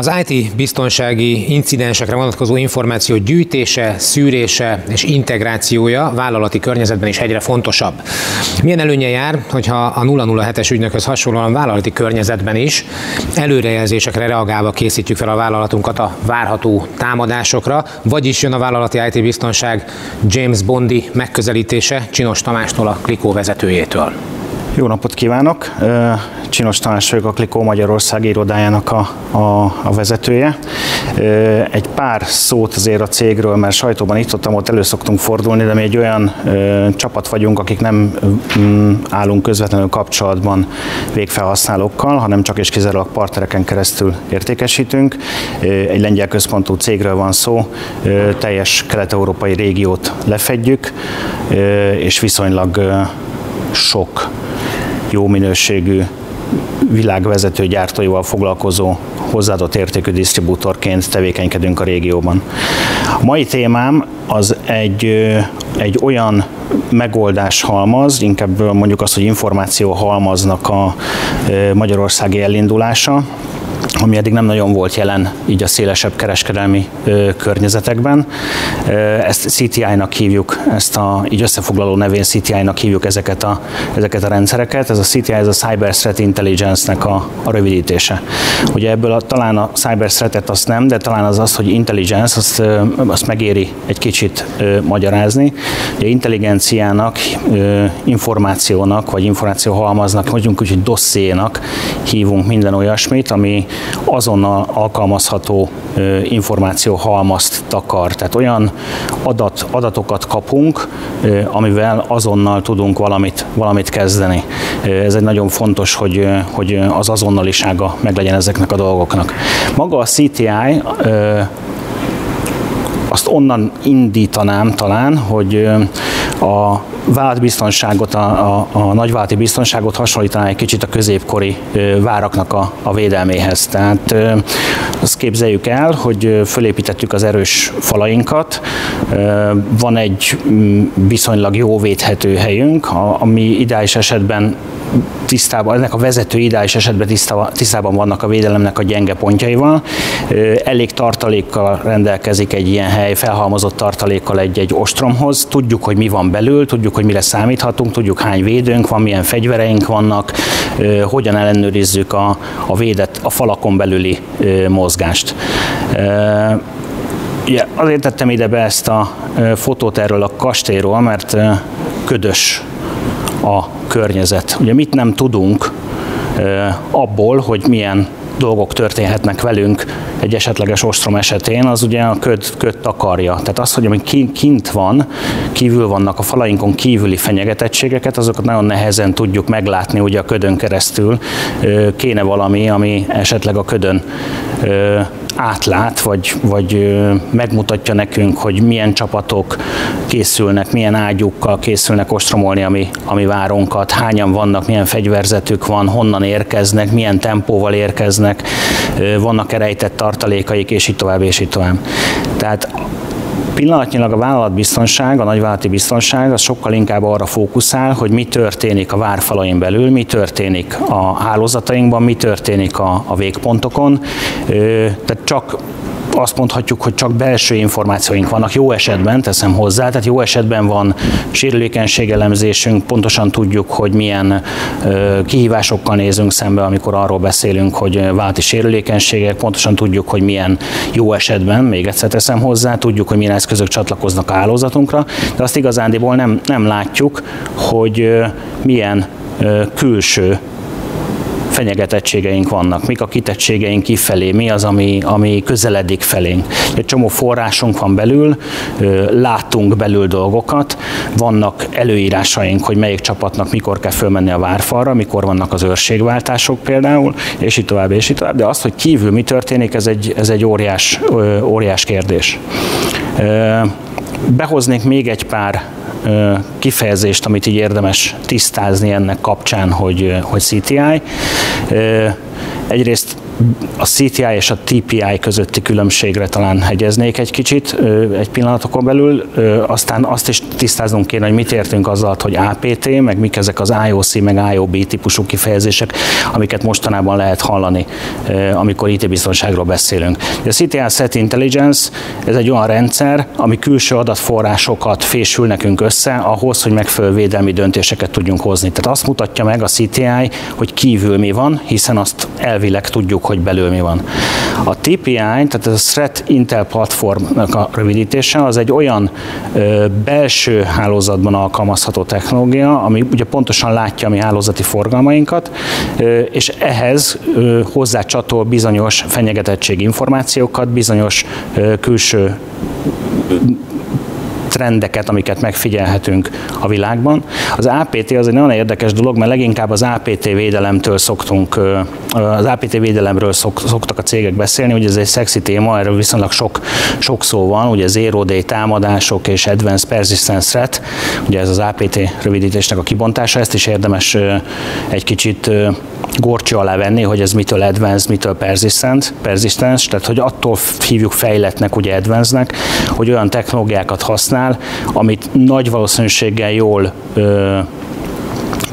Az IT biztonsági incidensekre vonatkozó információ gyűjtése, szűrése és integrációja vállalati környezetben is egyre fontosabb. Milyen előnye jár, hogyha a 007-es ügynökhöz hasonlóan vállalati környezetben is előrejelzésekre reagálva készítjük fel a vállalatunkat a várható támadásokra, vagyis jön a vállalati IT biztonság James Bondi megközelítése Csinos Tamástól a Klikó vezetőjétől. Jó napot kívánok! Csinos Tamás vagyok, a Klikó Magyarország irodájának a, a, a vezetője. Egy pár szót azért a cégről, mert sajtóban itt ott, ott elő szoktunk fordulni, de mi egy olyan csapat vagyunk, akik nem mm, állunk közvetlenül kapcsolatban végfelhasználókkal, hanem csak és kizárólag partnereken keresztül értékesítünk. Egy lengyel központú cégről van szó, teljes kelet-európai régiót lefedjük, és viszonylag sok jó minőségű világvezető gyártóival foglalkozó hozzáadott értékű disztribútorként tevékenykedünk a régióban. A mai témám az egy, egy olyan megoldás halmaz, inkább mondjuk azt, hogy információ halmaznak a magyarországi elindulása, ami eddig nem nagyon volt jelen így a szélesebb kereskedelmi ö, környezetekben. Ezt CTI-nak hívjuk, ezt a így összefoglaló nevén CTI-nak hívjuk ezeket a, ezeket a rendszereket. Ez a CTI, ez a Cyber Threat Intelligence-nek a, a rövidítése. Ugye ebből a, talán a Cyber Threat-et azt nem, de talán az az, hogy intelligence, azt, azt megéri egy kicsit ö, magyarázni. Ugye intelligenciának, ö, információnak, vagy információhalmaznak, mondjuk úgy, hogy dossziénak hívunk minden olyasmit, ami azonnal alkalmazható információ halmazt takar. Tehát olyan adat, adatokat kapunk, amivel azonnal tudunk valamit, valamit kezdeni. Ez egy nagyon fontos, hogy, hogy az azonnalisága meglegyen ezeknek a dolgoknak. Maga a CTI azt onnan indítanám talán, hogy a vállalatbiztonságot, a, a, a nagyvállalati biztonságot hasonlítaná egy kicsit a középkori váraknak a, a védelméhez. Tehát azt képzeljük el, hogy fölépítettük az erős falainkat, van egy viszonylag jó védhető helyünk, ami ideális esetben tisztában, ennek a vezető ideális esetben tisztában, tisztában vannak a védelemnek a gyenge pontjaival. Elég tartalékkal rendelkezik egy ilyen hely, felhalmozott tartalékkal egy-egy ostromhoz. Tudjuk, hogy mi van belül, tudjuk, hogy mire számíthatunk, tudjuk, hány védőnk van, milyen fegyvereink vannak, hogyan ellenőrizzük a, a védett, a falakon belüli mozgást. Ja, azért tettem ide be ezt a fotót erről a kastélyról, mert ködös a környezet. Ugye mit nem tudunk abból, hogy milyen dolgok történhetnek velünk egy esetleges ostrom esetén, az ugye a köd, köd takarja. Tehát az, hogy ami kint van, kívül vannak a falainkon kívüli fenyegetettségeket, azokat nagyon nehezen tudjuk meglátni ugye a ködön keresztül. Kéne valami, ami esetleg a ködön átlát, vagy, vagy megmutatja nekünk, hogy milyen csapatok készülnek, milyen ágyukkal készülnek ostromolni a mi, a mi várunkat, hányan vannak, milyen fegyverzetük van, honnan érkeznek, milyen tempóval érkeznek, vannak-e rejtett tartalékaik, és így tovább, és így tovább. Tehát Pillanatnyilag a vállalatbiztonság, a nagyvállalati biztonság az sokkal inkább arra fókuszál, hogy mi történik a várfalain belül, mi történik a hálózatainkban, mi történik a, a végpontokon. Tehát csak azt mondhatjuk, hogy csak belső információink vannak, jó esetben teszem hozzá, tehát jó esetben van sérülékenységelemzésünk, pontosan tudjuk, hogy milyen kihívásokkal nézünk szembe, amikor arról beszélünk, hogy válti sérülékenységek, pontosan tudjuk, hogy milyen jó esetben, még egyszer teszem hozzá, tudjuk, hogy milyen eszközök csatlakoznak a hálózatunkra, de azt igazándiból nem, nem látjuk, hogy milyen külső fenyegetettségeink vannak, mik a kitettségeink kifelé, mi az, ami, ami közeledik felénk. Egy csomó forrásunk van belül, látunk belül dolgokat, vannak előírásaink, hogy melyik csapatnak mikor kell fölmenni a várfalra, mikor vannak az őrségváltások például, és így tovább, és így tovább. De azt, hogy kívül mi történik, ez egy, ez egy óriás, óriás kérdés. Behoznék még egy pár kifejezést, amit így érdemes tisztázni ennek kapcsán, hogy, hogy CTI. Egyrészt a CTI és a TPI közötti különbségre talán hegyeznék egy kicsit egy pillanatokon belül, aztán azt is tisztáznunk kéne, hogy mit értünk azzal, hogy APT, meg mik ezek az IOC, meg IOB típusú kifejezések, amiket mostanában lehet hallani, amikor IT-biztonságról beszélünk. A CTI Set Intelligence, ez egy olyan rendszer, ami külső adatforrásokat fésül nekünk össze ahhoz, hogy megfelelő védelmi döntéseket tudjunk hozni. Tehát azt mutatja meg a CTI, hogy kívül mi van, hiszen azt elvileg tudjuk, hogy belül mi van. A TPI, tehát ez a Threat Intel Platformnak a rövidítése, az egy olyan ö, belső hálózatban alkalmazható technológia, ami ugye pontosan látja a mi hálózati forgalmainkat, ö, és ehhez ö, hozzácsatol bizonyos fenyegetettség információkat, bizonyos ö, külső trendeket, amiket megfigyelhetünk a világban. Az APT az egy nagyon érdekes dolog, mert leginkább az APT védelemtől szoktunk, az APT védelemről szok, szoktak a cégek beszélni, hogy ez egy szexi téma, erről viszonylag sok, sok szó van, ugye Zero Day támadások és Advanced Persistence Threat, ugye ez az APT rövidítésnek a kibontása, ezt is érdemes egy kicsit gorcső alá venni, hogy ez mitől advanced, mitől persistent, persistence, tehát hogy attól hívjuk fejletnek, ugye advancednek, hogy olyan technológiákat használ, amit nagy valószínűséggel jól ö,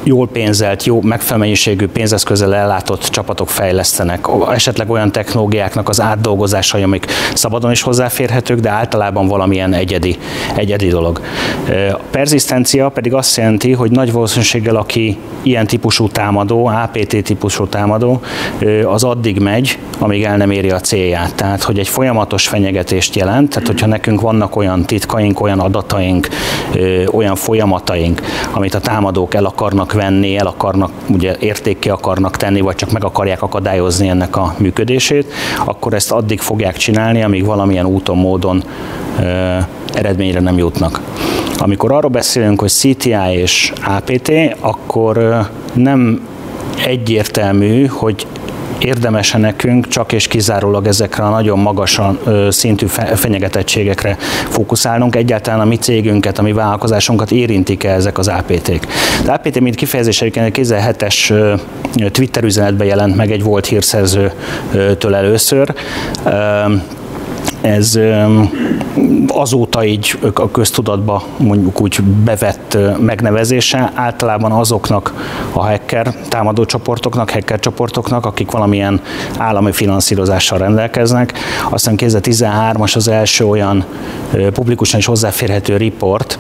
jól pénzelt, jó megfelelő mennyiségű pénzeszközzel ellátott csapatok fejlesztenek, esetleg olyan technológiáknak az átdolgozásai, amik szabadon is hozzáférhetők, de általában valamilyen egyedi, egyedi dolog. A perzisztencia pedig azt jelenti, hogy nagy valószínűséggel, aki ilyen típusú támadó, APT típusú támadó, az addig megy, amíg el nem éri a célját. Tehát, hogy egy folyamatos fenyegetést jelent, tehát hogyha nekünk vannak olyan titkaink, olyan adataink, olyan folyamataink, amit a támadók el akarnak venni, el akarnak, ugye értékké akarnak tenni, vagy csak meg akarják akadályozni ennek a működését, akkor ezt addig fogják csinálni, amíg valamilyen úton, módon ö, eredményre nem jutnak. Amikor arról beszélünk, hogy CTI és APT, akkor nem egyértelmű, hogy érdemes nekünk csak és kizárólag ezekre a nagyon magas szintű fenyegetettségekre fókuszálnunk. Egyáltalán a mi cégünket, a mi vállalkozásunkat érintik-e ezek az APT-k. Az APT, mint kifejezés egyébként 2007-es Twitter üzenetben jelent meg egy volt hírszerzőtől először ez azóta így a köztudatba mondjuk úgy bevett megnevezése általában azoknak a hacker támadó csoportoknak, hacker csoportoknak, akik valamilyen állami finanszírozással rendelkeznek. Aztán 2013-as az első olyan publikusan is hozzáférhető report,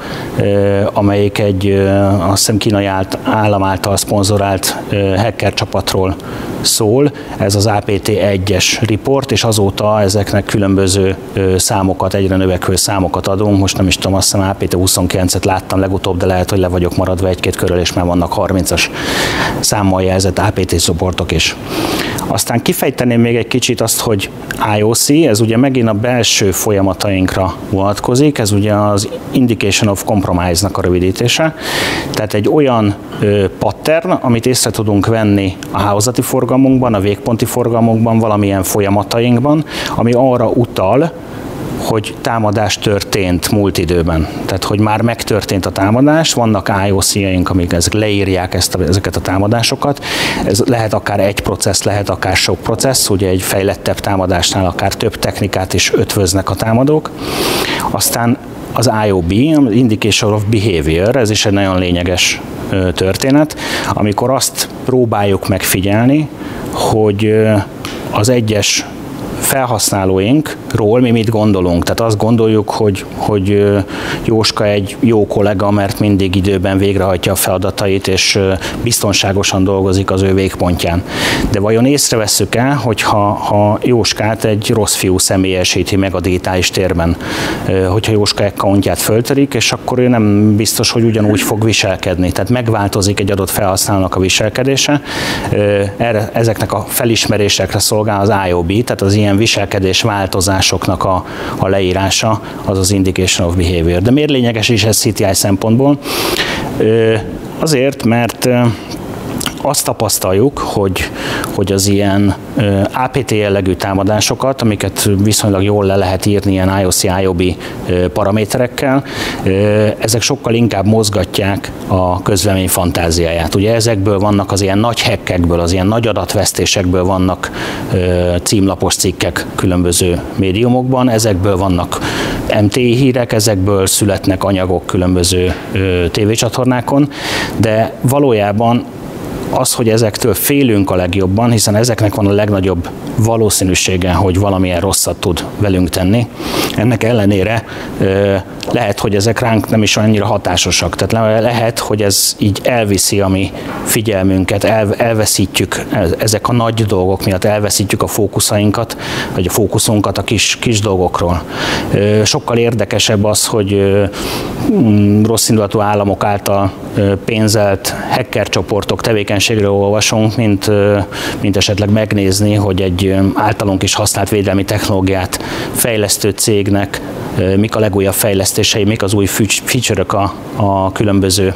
amelyik egy azt hiszem kínai állam által szponzorált hacker csapatról szól. Ez az APT 1-es report, és azóta ezeknek különböző számokat, egyre növekvő számokat adunk. Most nem is tudom, azt hiszem APT 29-et láttam legutóbb, de lehet, hogy le vagyok maradva egy-két körül, és már vannak 30-as számmal jelzett APT csoportok is. Aztán kifejteném még egy kicsit azt, hogy IOC, ez ugye megint a belső folyamatainkra vonatkozik, ez ugye az Indication of Compromise-nak a rövidítése. Tehát egy olyan ö, pattern, amit észre tudunk venni a hálózati forgalmunkban, a végponti forgalmunkban, valamilyen folyamatainkban, ami arra utal, hogy támadás történt múlt időben. Tehát, hogy már megtörtént a támadás, vannak IOC-jaink, amik ezek leírják ezt a, ezeket a támadásokat. Ez lehet akár egy processz, lehet akár sok processz, ugye egy fejlettebb támadásnál akár több technikát is ötvöznek a támadók. Aztán az IOB, az Indication of Behavior, ez is egy nagyon lényeges történet, amikor azt próbáljuk megfigyelni, hogy az egyes felhasználóinkról mi mit gondolunk. Tehát azt gondoljuk, hogy, hogy Jóska egy jó kollega, mert mindig időben végrehajtja a feladatait, és biztonságosan dolgozik az ő végpontján. De vajon észrevesszük el, hogy ha, ha Jóskát egy rossz fiú személyesíti meg a digitális térben, hogyha Jóska accountját föltörik, és akkor ő nem biztos, hogy ugyanúgy fog viselkedni. Tehát megváltozik egy adott felhasználónak a viselkedése. Erre, ezeknek a felismerésekre szolgál az IOB, tehát az ilyen viselkedés változásoknak a, a leírása, az az Indication of Behavior. De miért lényeges is ez CTI szempontból? Azért, mert azt tapasztaljuk, hogy, hogy az ilyen APT jellegű támadásokat, amiket viszonylag jól le lehet írni ilyen IOC, IOB paraméterekkel, ezek sokkal inkább mozgatják a közlemény fantáziáját. Ugye ezekből vannak az ilyen nagy hekkekből, az ilyen nagy adatvesztésekből vannak címlapos cikkek különböző médiumokban, ezekből vannak MTI hírek, ezekből születnek anyagok különböző tévécsatornákon, de valójában az, hogy ezektől félünk a legjobban, hiszen ezeknek van a legnagyobb valószínűsége, hogy valamilyen rosszat tud velünk tenni. Ennek ellenére lehet, hogy ezek ránk nem is annyira hatásosak. Tehát lehet, hogy ez így elviszi a mi figyelmünket, el, elveszítjük ezek a nagy dolgok miatt, elveszítjük a fókuszainkat, vagy a fókuszunkat a kis, kis dolgokról. Sokkal érdekesebb az, hogy mm, rossz indulatú államok által pénzelt hacker csoportok tevékenységről olvasunk, mint, mint esetleg megnézni, hogy egy általunk is használt védelmi technológiát fejlesztő cégnek mik a legújabb fejlesztései, mik az új feature a, a különböző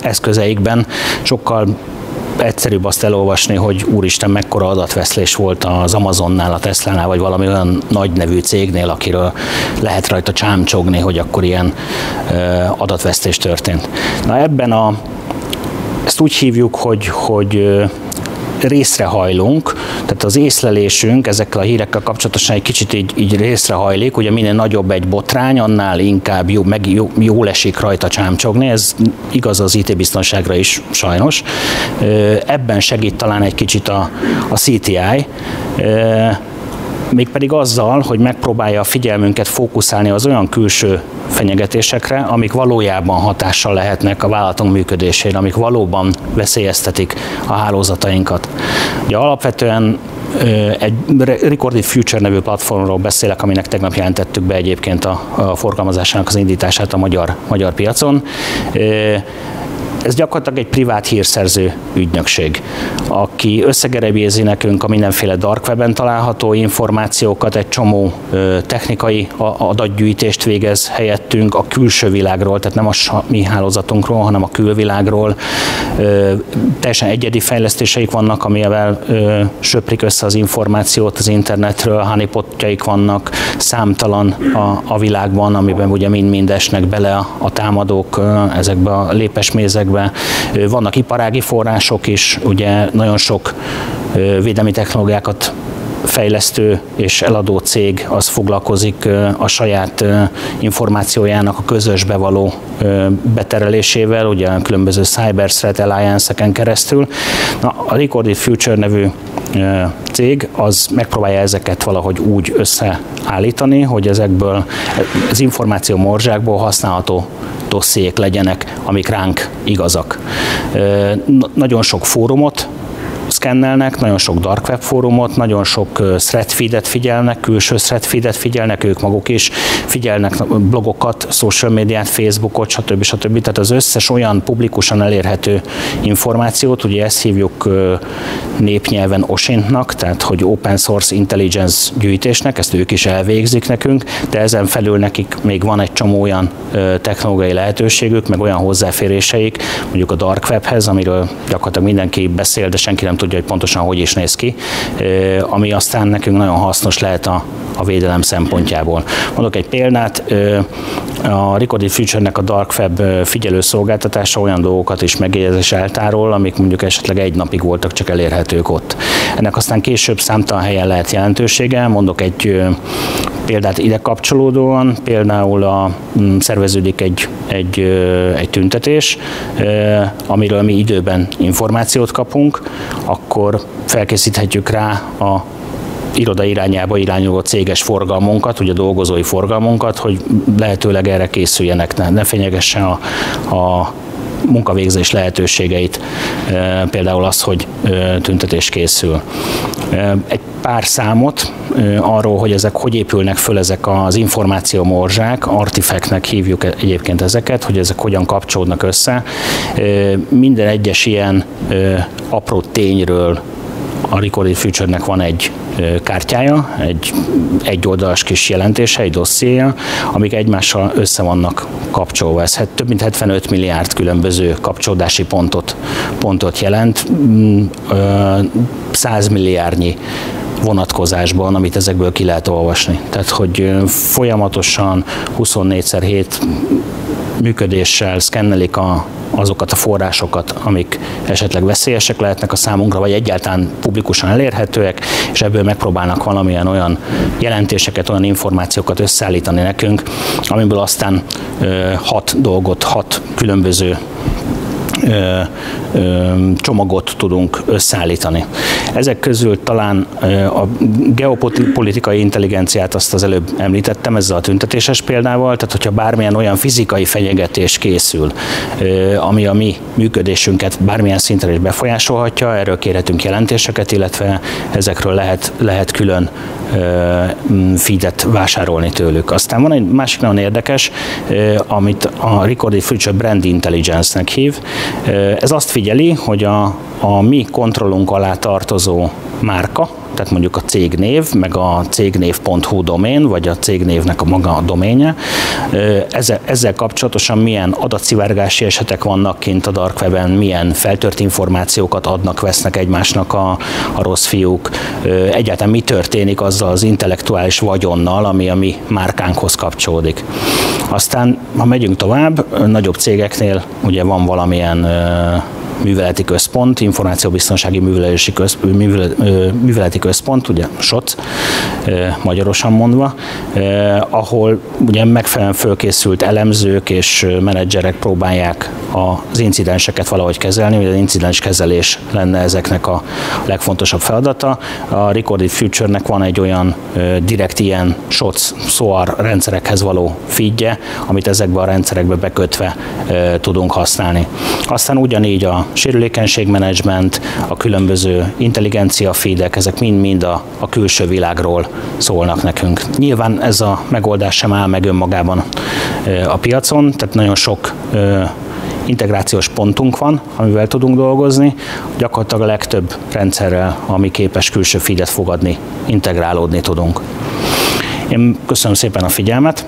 eszközeikben. Sokkal egyszerűbb azt elolvasni, hogy úristen, mekkora adatveszlés volt az Amazonnál, a Tesla-nál, vagy valami olyan nagy nevű cégnél, akiről lehet rajta csámcsogni, hogy akkor ilyen adatvesztés történt. Na ebben a ezt úgy hívjuk, hogy, hogy részrehajlunk, tehát az észlelésünk ezekkel a hírekkel kapcsolatosan egy kicsit így, így részrehajlik, ugye minél nagyobb egy botrány, annál inkább jó, meg jó, jól esik rajta csámcsogni, ez igaz az IT-biztonságra is sajnos. Ebben segít talán egy kicsit a, a CTI, mégpedig azzal, hogy megpróbálja a figyelmünket fókuszálni az olyan külső fenyegetésekre, amik valójában hatással lehetnek a vállalatunk működésére, amik valóban veszélyeztetik a hálózatainkat. Ugye alapvetően egy Recorded Future nevű platformról beszélek, aminek tegnap jelentettük be egyébként a, a forgalmazásának az indítását a magyar, magyar piacon. Ez gyakorlatilag egy privát hírszerző ügynökség, aki összegerebézi nekünk a mindenféle dark webben található információkat, egy csomó technikai adatgyűjtést végez helyettünk a külső világról, tehát nem a mi hálózatunkról, hanem a külvilágról. Teljesen egyedi fejlesztéseik vannak, amivel söprik össze az információt az internetről, honeypotjaik vannak, számtalan a, a világban, amiben ugye mind-mind esnek bele a, a támadók ezekbe a lépesmézekbe, években. Vannak iparági források is, ugye nagyon sok védelmi technológiákat fejlesztő és eladó cég az foglalkozik a saját információjának a közösbe való beterelésével, ugye különböző Cyber Threat Alliance-eken keresztül. Na, a Recorded Future nevű cég az megpróbálja ezeket valahogy úgy összeállítani, hogy ezekből az információ morzsákból használható dossziék legyenek, amik ránk igazak. Nagyon sok fórumot szkennelnek, nagyon sok dark web fórumot, nagyon sok thread feedet figyelnek, külső thread feedet figyelnek, ők maguk is figyelnek blogokat, social médiát, Facebookot, stb. stb. Tehát az összes olyan publikusan elérhető információt, ugye ezt hívjuk népnyelven OSINT-nak, tehát hogy Open Source Intelligence gyűjtésnek, ezt ők is elvégzik nekünk, de ezen felül nekik még van egy csomó olyan technológiai lehetőségük, meg olyan hozzáféréseik, mondjuk a dark webhez, amiről gyakorlatilag mindenki beszél, de senki nem nem tudja, hogy pontosan hogy is néz ki, ami aztán nekünk nagyon hasznos lehet a, a védelem szempontjából. Mondok egy példát, a Recorded Future-nek a Dark Web figyelő szolgáltatása olyan dolgokat is megjegyzés eltárol, amik mondjuk esetleg egy napig voltak csak elérhetők ott. Ennek aztán később számtalan helyen lehet jelentősége. Mondok egy példát ide kapcsolódóan, például a, mm, szerveződik egy, egy, egy tüntetés, amiről mi időben információt kapunk, akkor felkészíthetjük rá a iroda irányába irányuló céges forgalmunkat, ugye dolgozói forgalmunkat, hogy lehetőleg erre készüljenek, ne, ne fenyegesse a, a munkavégzés lehetőségeit, például az, hogy tüntetés készül. Egy pár számot arról, hogy ezek hogy épülnek föl ezek az információ morzsák, artifactnek hívjuk egyébként ezeket, hogy ezek hogyan kapcsolódnak össze. Minden egyes ilyen apró tényről a Recorded Future-nek van egy kártyája, egy egyoldalas kis jelentése, egy dossziéja, amik egymással össze vannak kapcsolva. Ez több mint 75 milliárd különböző kapcsolódási pontot, pontot jelent, 100 mm, milliárdnyi vonatkozásban, amit ezekből ki lehet olvasni. Tehát, hogy folyamatosan 24x7 működéssel szkennelik a, azokat a forrásokat, amik esetleg veszélyesek lehetnek a számunkra, vagy egyáltalán publikusan elérhetőek, és ebből megpróbálnak valamilyen olyan jelentéseket, olyan információkat összeállítani nekünk, amiből aztán hat dolgot, hat különböző csomagot tudunk összeállítani. Ezek közül talán a geopolitikai intelligenciát azt az előbb említettem ezzel a tüntetéses példával, tehát hogyha bármilyen olyan fizikai fenyegetés készül, ami a mi működésünket bármilyen szinten is befolyásolhatja, erről kérhetünk jelentéseket, illetve ezekről lehet, lehet külön feedet vásárolni tőlük. Aztán van egy másik nagyon érdekes, amit a Recorded Future Brand Intelligence-nek hív. Ez azt figyeli, hogy a, a mi kontrollunk alá tartozó márka, tehát mondjuk a cégnév, meg a cégnév.hu domén, vagy a cégnévnek a maga a doménye. Ezzel, ezzel kapcsolatosan milyen adatszivárgási esetek vannak kint a dark weben, milyen feltört információkat adnak, vesznek egymásnak a, a rossz fiúk, egyáltalán mi történik azzal az intellektuális vagyonnal, ami a mi márkánkhoz kapcsolódik. Aztán, ha megyünk tovább, nagyobb cégeknél ugye van valamilyen műveleti központ, információbiztonsági művelési köz, művel, műveleti központ, ugye SOC, magyarosan mondva, ahol ugye megfelelően fölkészült elemzők és menedzserek próbálják az incidenseket valahogy kezelni, hogy az incidens kezelés lenne ezeknek a legfontosabb feladata. A Recorded Future-nek van egy olyan direkt ilyen SOC, SOAR rendszerekhez való feedje, amit ezekbe a rendszerekbe bekötve tudunk használni. Aztán ugyanígy a sérülékenységmenedzsment, a különböző intelligencia feedek, ezek mind-mind a, a külső világról szólnak nekünk. Nyilván ez a megoldás sem áll meg önmagában a piacon, tehát nagyon sok integrációs pontunk van, amivel tudunk dolgozni, gyakorlatilag a legtöbb rendszerrel, ami képes külső feedet fogadni, integrálódni tudunk. Én köszönöm szépen a figyelmet,